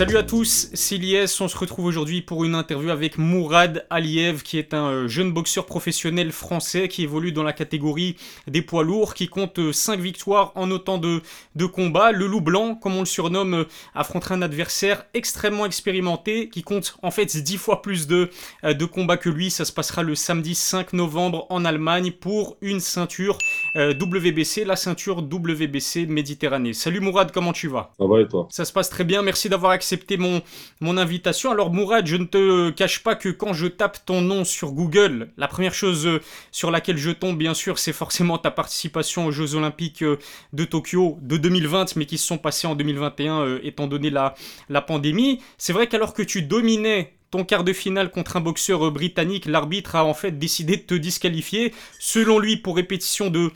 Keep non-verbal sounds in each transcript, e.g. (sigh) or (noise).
Salut à tous, c'est Lies. On se retrouve aujourd'hui pour une interview avec Mourad Aliev, qui est un euh, jeune boxeur professionnel français qui évolue dans la catégorie des poids lourds, qui compte 5 euh, victoires en autant de, combats. Le loup blanc, comme on le surnomme, euh, affrontera un adversaire extrêmement expérimenté, qui compte en fait 10 fois plus de combats que lui. Ça se passera le samedi 5 novembre en Allemagne pour une ceinture WBC, la ceinture WBC Méditerranée. Salut Mourad, comment tu vas? Ça va et toi? Ça se passe très bien, merci d'avoir accepté mon, mon invitation. Alors Mourad, je ne te cache pas que quand je tape ton nom sur Google, la première chose euh, sur laquelle je tombe, bien sûr, c'est forcément ta participation aux Jeux Olympiques euh, de Tokyo de 2020, mais qui se sont passés en 2021 euh, étant donné la, la pandémie. C'est vrai qu'alors que tu dominais ton quart de finale contre un boxeur britannique, l'arbitre a en fait décidé de te disqualifier, selon lui pour répétition de,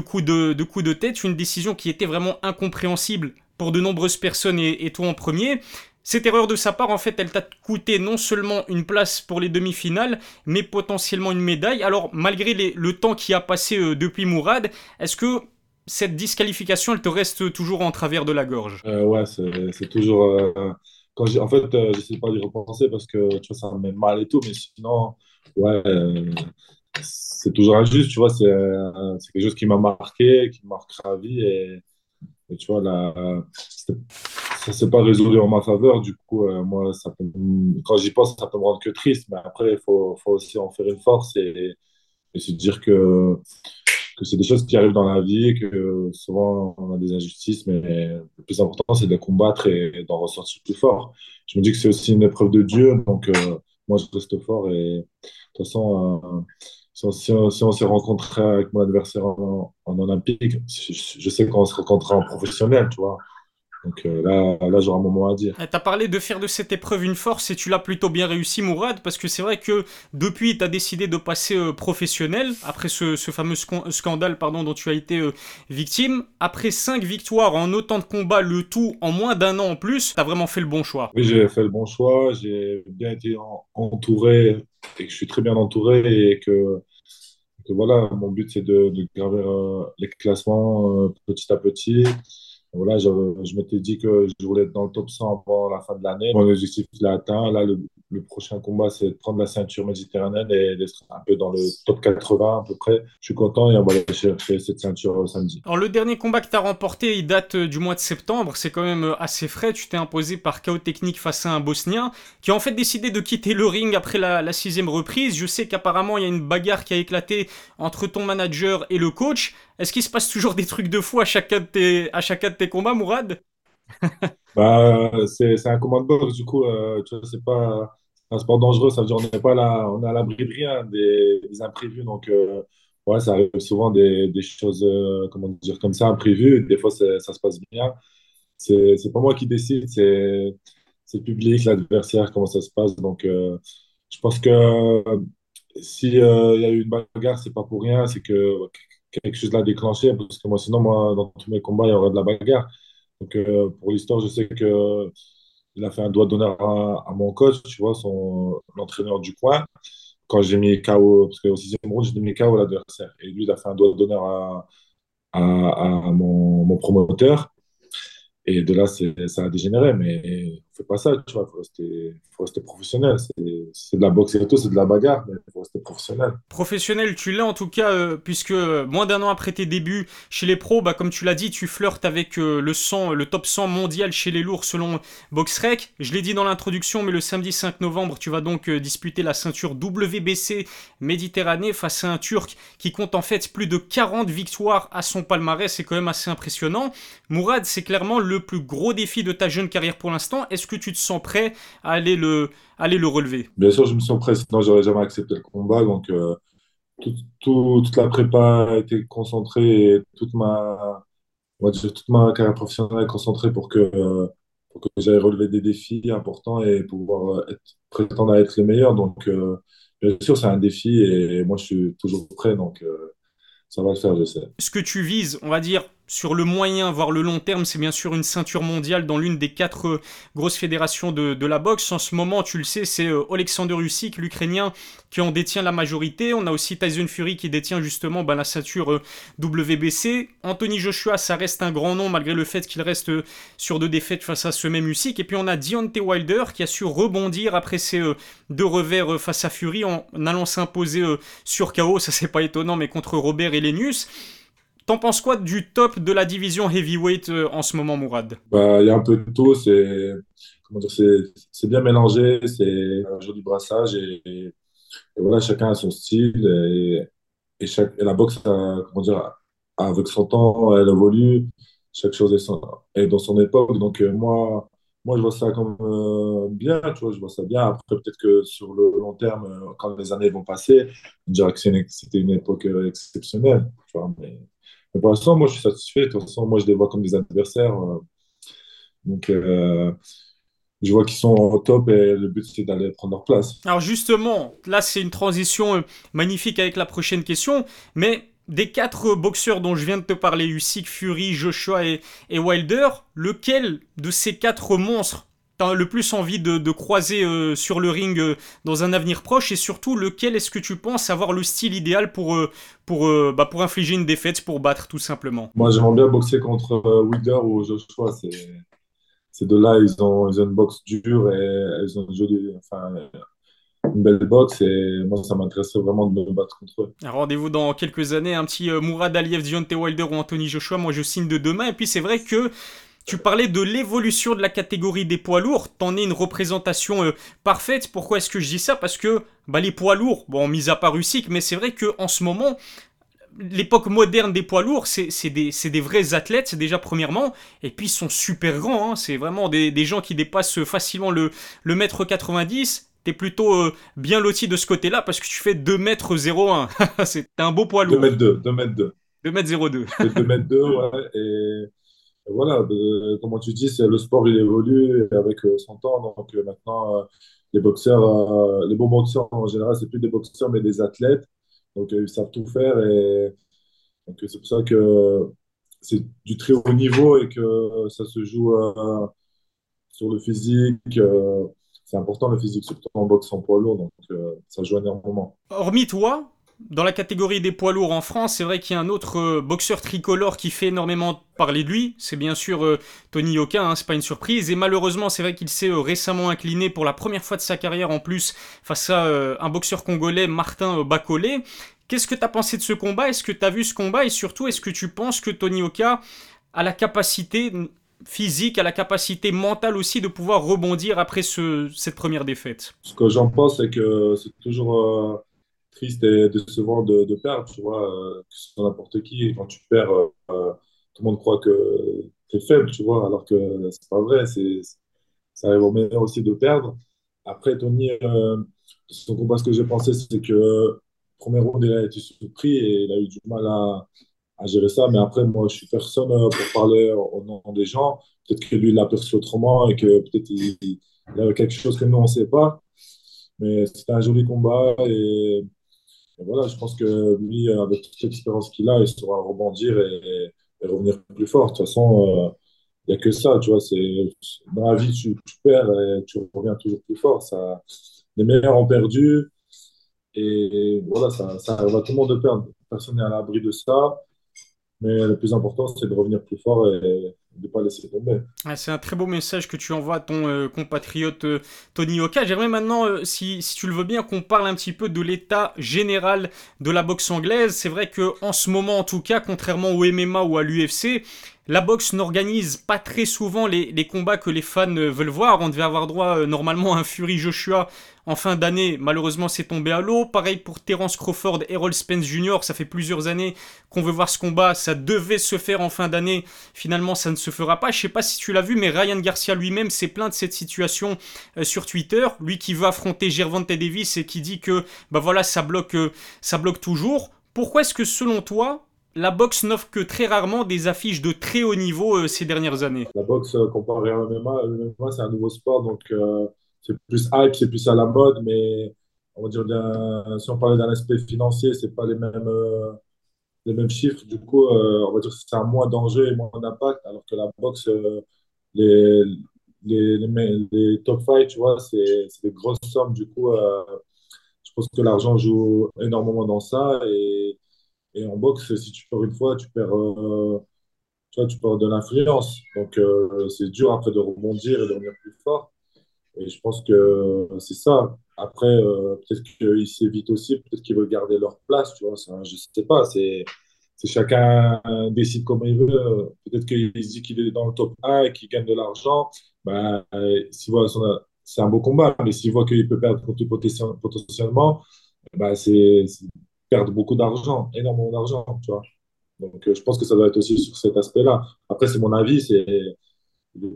coups, de, coups de tête, une décision qui était vraiment incompréhensible pour de nombreuses personnes et, toi en premier. Cette erreur de sa part, en fait, elle t'a coûté non seulement une place pour les demi-finales, mais potentiellement une médaille. Alors, malgré le temps qui a passé euh, depuis Mourad, est-ce que cette disqualification, elle te reste toujours en travers de la gorge? Euh, Ouais, c'est toujours. Euh, en fait, j'essaie pas d'y repenser parce que tu vois, ça me met mal et tout, mais sinon, ouais, c'est toujours injuste, tu vois, c'est quelque chose qui m'a marqué, qui me marquera à vie et tu vois, là, ça s'est pas résolu en ma faveur. Du coup, euh, moi, quand j'y pense, ça peut me rendre que triste. Mais après, il faut, faut, aussi en faire une force et, et se dire que, que c'est des choses qui arrivent dans la vie, que souvent on a des injustices, mais le plus important, c'est de combattre et d'en ressortir plus fort. Je me dis que c'est aussi une épreuve de Dieu. Donc, euh, moi, je reste fort. Et de toute façon, euh, si on, s'est rencontré avec mon adversaire en, olympique, je, sais qu'on se rencontrera en professionnel, tu vois. Donc euh, là, là j'aurai un moment à dire. Tu as parlé de faire de cette épreuve une force et tu l'as plutôt bien réussi, Mourad, parce que c'est vrai que depuis, tu as décidé de passer euh, professionnel, après ce, fameux scandale pardon, dont tu as été euh, victime. Après cinq victoires en autant de combats, le tout en moins d'un an en plus, tu as vraiment fait le bon choix. Oui, j'ai fait le bon choix, j'ai bien été entouré et que je suis très bien entouré et que voilà, mon but c'est de, de gravir euh, les classements euh, petit à petit voilà, je, je m'étais dit que je voulais être dans le top 100 avant la fin de l'année. Mon objectif, je l'ai atteint. Là, le, prochain combat, c'est de prendre la ceinture méditerranéenne et d'être un peu dans le top 80 à peu près. Je suis content et on va aller chercher cette ceinture samedi. Alors, le dernier combat que tu as remporté, il date euh, du mois de septembre. C'est quand même euh, assez frais. Tu t'es imposé par chaos technique face à un Bosnien qui a en fait décidé de quitter le ring après la, sixième reprise. Je sais qu'apparemment, il y a une bagarre qui a éclaté entre ton manager et le coach. Est-ce qu'il se passe toujours des trucs de fou à chacun de tes, tes combats, Mourad (laughs) bah, c'est, un combat de boxe, du coup, euh, tu vois, c'est pas un sport dangereux, ça veut dire on n'est pas là, on est à l'abri de rien, des, imprévus, donc euh, ouais, ça arrive souvent des, choses, euh, comment dire, comme ça, imprévues, des fois ça se passe bien. C'est, pas moi qui décide, c'est, c'est public, l'adversaire, comment ça se passe, donc je pense que s'il y a eu une bagarre, c'est pas pour rien, c'est que quelque chose l'a déclenché, parce que moi, sinon, moi, dans tous mes combats, il y aurait de la bagarre. Donc, euh, pour l'histoire, je sais que il a fait un doigt d'honneur à, mon coach, tu vois, son l'entraîneur du coin. Quand j'ai mis KO, parce qu'au sixième round, j'ai mis KO l'adversaire. Et lui, il a fait un doigt d'honneur à, à, à mon, mon, promoteur. Et de là, ça a dégénéré, mais fait pas ça, tu vois, il faut rester, faut rester professionnel. C'est de la boxe et tout, c'est de la bagarre, mais il faut rester professionnel. Professionnel, tu l'as en tout cas, euh, puisque euh, moins d'un an après tes débuts chez les pros, bah, comme tu l'as dit, tu flirtes avec euh, le, 100, le top 100 mondial chez les lourds selon BoxRec. Je l'ai dit dans l'introduction, mais le samedi 5 novembre, tu vas donc disputer la ceinture WBC Méditerranée face à un Turc qui compte en fait plus de 40 victoires à son palmarès. C'est quand même assez impressionnant. Mourad, c'est clairement le plus gros défi de ta jeune carrière pour l'instant. Est-ce que tu te sens prêt à aller le, aller le relever? Bien sûr, je me sens prêt, sinon j'aurais jamais accepté le combat. Donc, euh, toute la prépa a été concentrée et toute ma, toute ma carrière professionnelle est concentrée pour que, pour que j'aille relever des défis importants et pouvoir être, prétendre à être le meilleur. Donc, euh, bien sûr, c'est un défi et moi, je suis toujours prêt. Donc, euh, ça va le faire, je sais. Ce que tu vises, on va dire, sur le moyen, voire le long terme, c'est bien sûr une ceinture mondiale dans l'une des quatre euh, grosses fédérations de, la boxe. En ce moment, tu le sais, c'est euh, Alexander Usyk, l'Ukrainien, qui en détient la majorité. On a aussi Tyson Fury qui détient justement bah, la ceinture euh, WBC. Anthony Joshua, ça reste un grand nom malgré le fait qu'il reste sur deux défaites face à ce même Usyk. Et puis on a Deontay Wilder qui a su rebondir après ses deux revers face à Fury en allant s'imposer sur KO. Ça c'est pas étonnant, mais contre Robert Elenius. T'en penses quoi du top de la division heavyweight euh, en ce moment, Mourad? Bah, Il y a un peu de tout. C'est c'est bien mélangé. C'est un joli brassage. Et, voilà, chacun a son style. Et, et, la boxe, comment dire, avec son temps, elle évolue. Chaque chose est, dans son époque. Donc, euh, moi, moi, je vois ça comme euh, bien, tu vois, je vois ça bien. Après, peut-être que sur le long terme, quand les années vont passer, on dirait que c'était une époque exceptionnelle. Tu vois, mais pour l'instant, moi, je suis satisfait. De toute façon, moi, je les vois comme des adversaires. Euh. Donc, euh, je vois qu'ils sont au top et le but, c'est d'aller prendre leur place. Alors, justement, là, c'est une transition euh, magnifique avec la prochaine question. Mais des quatre boxeurs dont je viens de te parler, Usyk, Fury, Joshua et Wilder, lequel de ces quatre monstres le plus envie de, croiser euh, sur le ring euh, dans un avenir proche et surtout lequel est-ce que tu penses avoir le style idéal pour, euh, pour, bah, pour infliger une défaite, pour battre tout simplement? Moi j'aimerais bien boxer contre Wilder ou Joshua. Ces deux-là, ils ont, ils ont une boxe dure et ils ont une, enfin, une belle boxe et moi ça m'intéresserait vraiment de me battre contre eux. Rendez-vous dans quelques années, un petit Mourad Aliyev, Deontay Wilder ou Anthony Joshua, moi je signe de demain et puis c'est vrai que tu parlais de l'évolution de la catégorie des poids lourds, t'en es une représentation euh, parfaite. Pourquoi est-ce que je dis ça? Parce que bah, les poids lourds, bon, mis à part Usyk, mais c'est vrai qu'en ce moment, l'époque moderne des poids lourds, c'est des, vrais athlètes, déjà premièrement, et puis ils sont super grands, hein. c'est vraiment des, gens qui dépassent facilement le, le mètre 90. T'es plutôt euh, bien loti de ce côté-là parce que tu fais 2 mètres 01. (laughs) c'est un beau poids lourd. 2 mètres 2, 2 mètres 2. 2 mètres 02. 2 mètres 2, ouais, et voilà, euh, comment tu dis, le sport il évolue avec euh, son temps. Donc euh, maintenant, les boxeurs, les bons boxeurs en général, c'est plus des boxeurs mais des athlètes. Donc ils savent tout faire et c'est pour ça que c'est du très haut niveau et que ça se joue sur le physique. c'est important le physique, surtout en boxe en poids lourd, donc ça joue énormément. Hormis toi, dans la catégorie des poids lourds en France, c'est vrai qu'il y a un autre euh, boxeur tricolore qui fait énormément parler de lui. C'est bien sûr euh, Tony Yoka, hein, c'est pas une surprise. Et malheureusement, c'est vrai qu'il s'est euh, récemment incliné pour la première fois de sa carrière en plus face à un boxeur congolais, Martin Bacolé. Qu'est-ce que tu as pensé de ce combat? Est-ce que tu as vu ce combat? Et surtout, est-ce que tu penses que Tony Yoka a la capacité physique, a la capacité mentale aussi de pouvoir rebondir après cette première défaite? Ce que j'en pense, c'est que c'est toujours triste et décevant de, de perdre, tu vois, euh, que ce soit n'importe qui. Et quand tu perds, euh, euh, tout le monde croit que tu es faible, tu vois, alors que c'est pas vrai. C'est, ça arrive au meilleur aussi de perdre. Après, Tony, son combat, ce que j'ai pensé, c'est que premier round, il a été surpris et il a eu du mal à, gérer ça. Mais après, moi, je suis personne pour parler au nom des gens. Peut-être que lui, il l'a perçu autrement et que peut-être il, il, avait quelque chose que nous, on ne sait pas. Mais c'était un joli combat et voilà, je pense que lui, avec toute l'expérience qu'il a, il saura rebondir et, revenir plus fort. De toute façon, il euh, n'y a que ça, tu vois. C'est, dans la vie, tu, perds et tu reviens toujours plus fort. Ça, les meilleurs ont perdu. Et voilà, ça, ça arrive tout le monde de perdre. Personne n'est à l'abri de ça. Mais le plus important, c'est de revenir plus fort Ah, c'est un très beau message que tu envoies à ton euh, compatriote euh, Tony Oka. J'aimerais maintenant, euh, si, si, tu le veux bien, qu'on parle un petit peu de l'état général de la boxe anglaise. C'est vrai que en ce moment, en tout cas, contrairement au MMA ou à l'UFC, la boxe n'organise pas très souvent les, combats que les fans veulent voir. On devait avoir droit euh, normalement à un Fury Joshua en fin d'année. Malheureusement, c'est tombé à l'eau. Pareil pour Terence Crawford, Errol Spence Jr. Ça fait plusieurs années qu'on veut voir ce combat. Ça devait se faire en fin d'année. Finalement, ça ne se fera pas. Je sais pas si tu l'as vu, mais Ryan Garcia lui-même s'est plaint de cette situation euh, sur Twitter. Lui qui veut affronter Gervonta Davis et qui dit que bah voilà, ça bloque, euh, ça bloque toujours. Pourquoi est-ce que selon toi, la boxe n'offre que très rarement des affiches de très haut niveau euh, ces dernières années. La boxe, euh, comparé à MMA, c'est un nouveau sport, donc euh, c'est plus hype, c'est plus à la mode, mais on va dire, si on parlait d'un aspect financier, c'est pas les mêmes, les mêmes chiffres. Du coup, on va dire que c'est un moins d'enjeu et moins d'impact, alors que la boxe, les, les, les, top fights, tu vois, c'est des grosses sommes. Du coup, je pense que l'argent joue énormément dans ça. Et, et en boxe, si tu perds une fois, tu perds, euh, tu tu perds de l'influence. Donc, euh, c'est dur après de rebondir et de revenir plus fort. Et je pense que c'est ça. Après, euh, peut-être qu'ils s'évitent aussi, peut-être qu'ils veulent garder leur place, tu vois. Je sais pas. C'est, chacun décide comme il veut. Peut-être qu'il se dit qu'il est dans le top 1 et qu'il gagne de l'argent. Ben, s'il voit c'est un beau combat, mais s'il voit qu'il peut perdre potentiellement, ben, c'est, perdre beaucoup d'argent, énormément d'argent, tu vois. Donc, euh, je pense que ça doit être aussi sur cet aspect-là. Après, c'est mon avis, c'est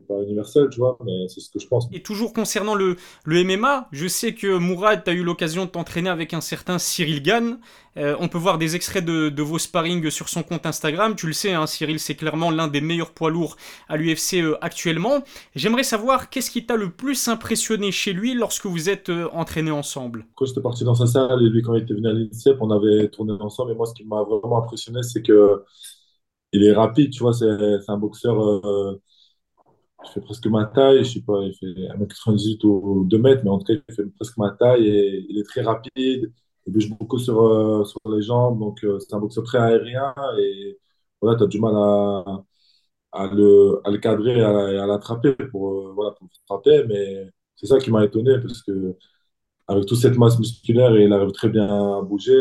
pas universel, tu vois, mais c'est ce que je pense. Et toujours concernant le, le MMA, je sais que Mourad, tu as eu l'occasion de t'entraîner avec un certain Cyril Gann. Euh, on peut voir des extraits de, de vos sparring sur son compte Instagram. Tu le sais, hein, Cyril, c'est clairement l'un des meilleurs poids lourds à l'UFC euh, actuellement. J'aimerais savoir qu'est-ce qui t'a le plus impressionné chez lui lorsque vous êtes euh, entraînés ensemble? Quand j'étais parti dans sa salle, et lui, quand il était venu à l'INSEP, on avait tourné ensemble. Et moi, ce qui m'a vraiment impressionné, c'est que il est rapide, tu vois, c'est c'est un boxeur. Il fait presque ma taille, je sais pas, il fait 1m98 ou 2 mètres, mais en tout cas, il fait presque ma taille et il est très rapide, il bouge beaucoup sur, euh, sur les jambes, donc euh, c'est un boxeur très aérien et voilà, tu as du mal à, le, à le cadrer et à, à l'attraper pour, euh, voilà, pour frapper, mais c'est ça qui m'a étonné parce que avec toute cette masse musculaire, il arrive très bien à bouger,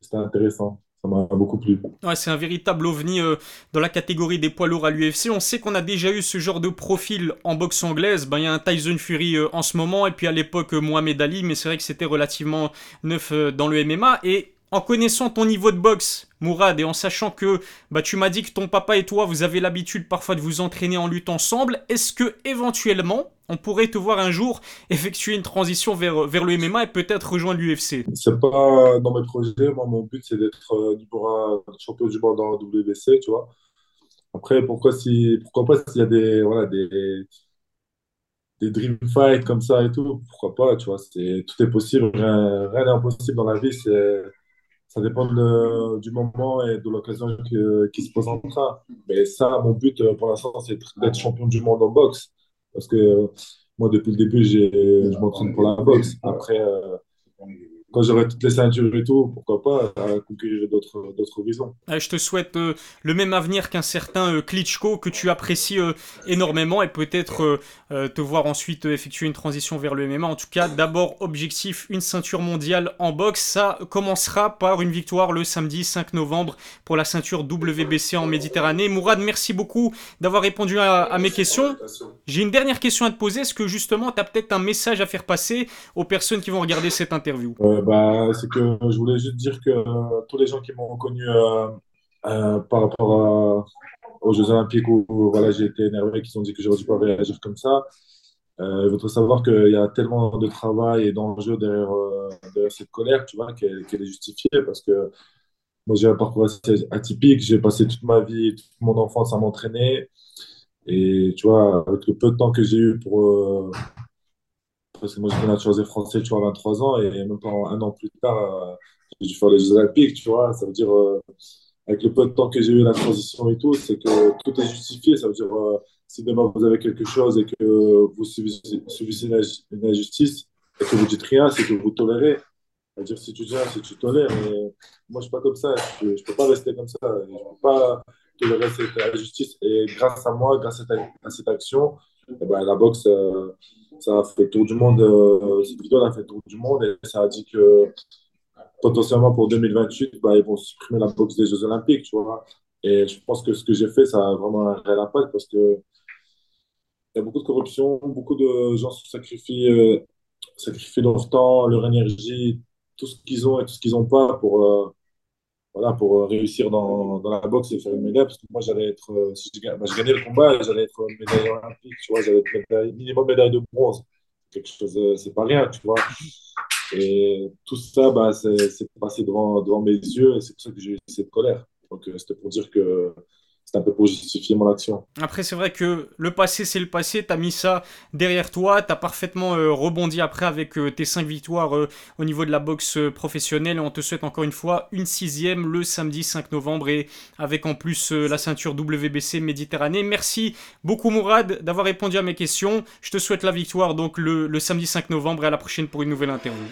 c'était intéressant, ça m'a beaucoup plu. C'est un véritable ovni euh, dans la catégorie des poids lourds à l'UFC. On sait qu'on a déjà eu ce genre de profil en boxe anglaise. Ben, il y a un Tyson Fury euh, en ce moment, et puis à l'époque euh, Mohamed Ali, mais c'est vrai que c'était relativement neuf dans le MMA. Et en connaissant ton niveau de boxe, Mourad, et en sachant que bah, tu m'as dit que ton papa et toi, vous avez l'habitude parfois de vous entraîner en lutte ensemble, est-ce que éventuellement, on pourrait te voir un jour (laughs) effectuer une transition vers, vers le MMA et peut-être rejoindre l'UFC C'est pas dans mes projets. Moi, mon but, c'est d'être euh, champion du monde en WBC, tu vois. Après, pourquoi si, pourquoi pas s'il y a des, voilà, des, des dream fights comme ça et tout, pourquoi pas, tu vois. C'est, tout est possible. Rien, rien n'est impossible dans la vie. C'est, ça dépend du moment et de l'occasion qui se présentera. Mais ça, mon but euh, pour l'instant, c'est d'être champion du monde en boxe. Parce que moi, depuis le début, je m'entraîne pour la boxe. Après, euh, quand j'aurai toutes les ceintures et tout, pourquoi pas euh, conquérir d'autres d'autres horizons. Euh, Je te souhaite euh, le même avenir qu'un certain euh, Klitschko que tu apprécies euh, énormément et peut-être te voir ensuite effectuer une transition vers le MMA. En tout cas, d'abord objectif une ceinture mondiale en boxe. Ça commencera par une victoire le samedi 5 novembre pour la ceinture WBC en Méditerranée. Mourad, merci beaucoup d'avoir répondu à, à mes questions. J'ai une dernière question à te poser. Est-ce que justement tu as peut-être un message à faire passer aux personnes qui vont regarder cette interview? Bah, c'est que je voulais juste dire que euh, tous les gens qui m'ont reconnu euh, euh, par rapport aux Jeux Olympiques où, voilà, j'ai été énervé, qui ont dit que j'aurais dû pas réagir comme ça, euh, il faudrait savoir qu'il y a tellement de travail et d'enjeux derrière, cette colère, tu vois, qu'elle est justifiée parce que moi j'ai un parcours assez atypique, j'ai passé toute ma vie, toute mon enfance à m'entraîner. Et tu vois, avec le peu de temps que j'ai eu pour, que moi, j'étais naturalisé français, tu vois, à 23 ans, et même un an plus tard, euh, j'ai dû faire les Jeux Olympiques, tu vois. Ça veut dire, euh, avec le peu de temps que j'ai eu, la transition et tout, c'est que tout est justifié. Ça veut dire, euh, si demain vous avez quelque chose et que vous subissez, une, inj- une injustice et que vous dites rien, c'est que vous tolérez. Veut dire, si tu rien, si tu tolères. Mais moi, je suis pas comme ça. Je ne peux pas rester comme ça. Je ne peux pas tolérer cette injustice. Et grâce à moi, grâce à, à cette action, eh ben, la boxe. Ça a fait tour du monde, euh, cette a fait tour du monde et ça a dit que potentiellement pour 2028, bah, ils vont supprimer la boxe des Jeux Olympiques, tu vois. Et je pense que ce que j'ai fait, ça a vraiment un réel impact parce que il y a beaucoup de corruption, beaucoup de gens se sacrifient, euh, sacrifient leur temps, leur énergie, tout ce qu'ils ont et tout ce qu'ils n'ont pas pour, euh, voilà, pour euh, réussir dans, dans la boxe et faire une médaille. Parce que moi, j'allais être, euh, bah, je gagnais le combat, j'allais être médaille olympique, tu vois, j'allais être médaille, minimum médaille de bronze. Quelque chose, euh, c'est pas rien, tu vois. Et tout ça, bah, c'est passé devant, devant mes yeux et c'est pour ça que j'ai eu cette colère. Donc, c'était pour dire que un peu pour justifier mon action. Après, c'est vrai que le passé, c'est le passé. Tu as mis ça derrière toi. Tu as parfaitement euh, rebondi après avec euh, tes 5 victoires euh, au niveau de la boxe professionnelle. On te souhaite encore une fois une sixième le samedi 5 novembre et avec en plus la ceinture WBC Méditerranée. Merci beaucoup, Mourad, d'avoir répondu à mes questions. Je te souhaite la victoire donc le, le samedi 5 novembre et à la prochaine pour une nouvelle interview.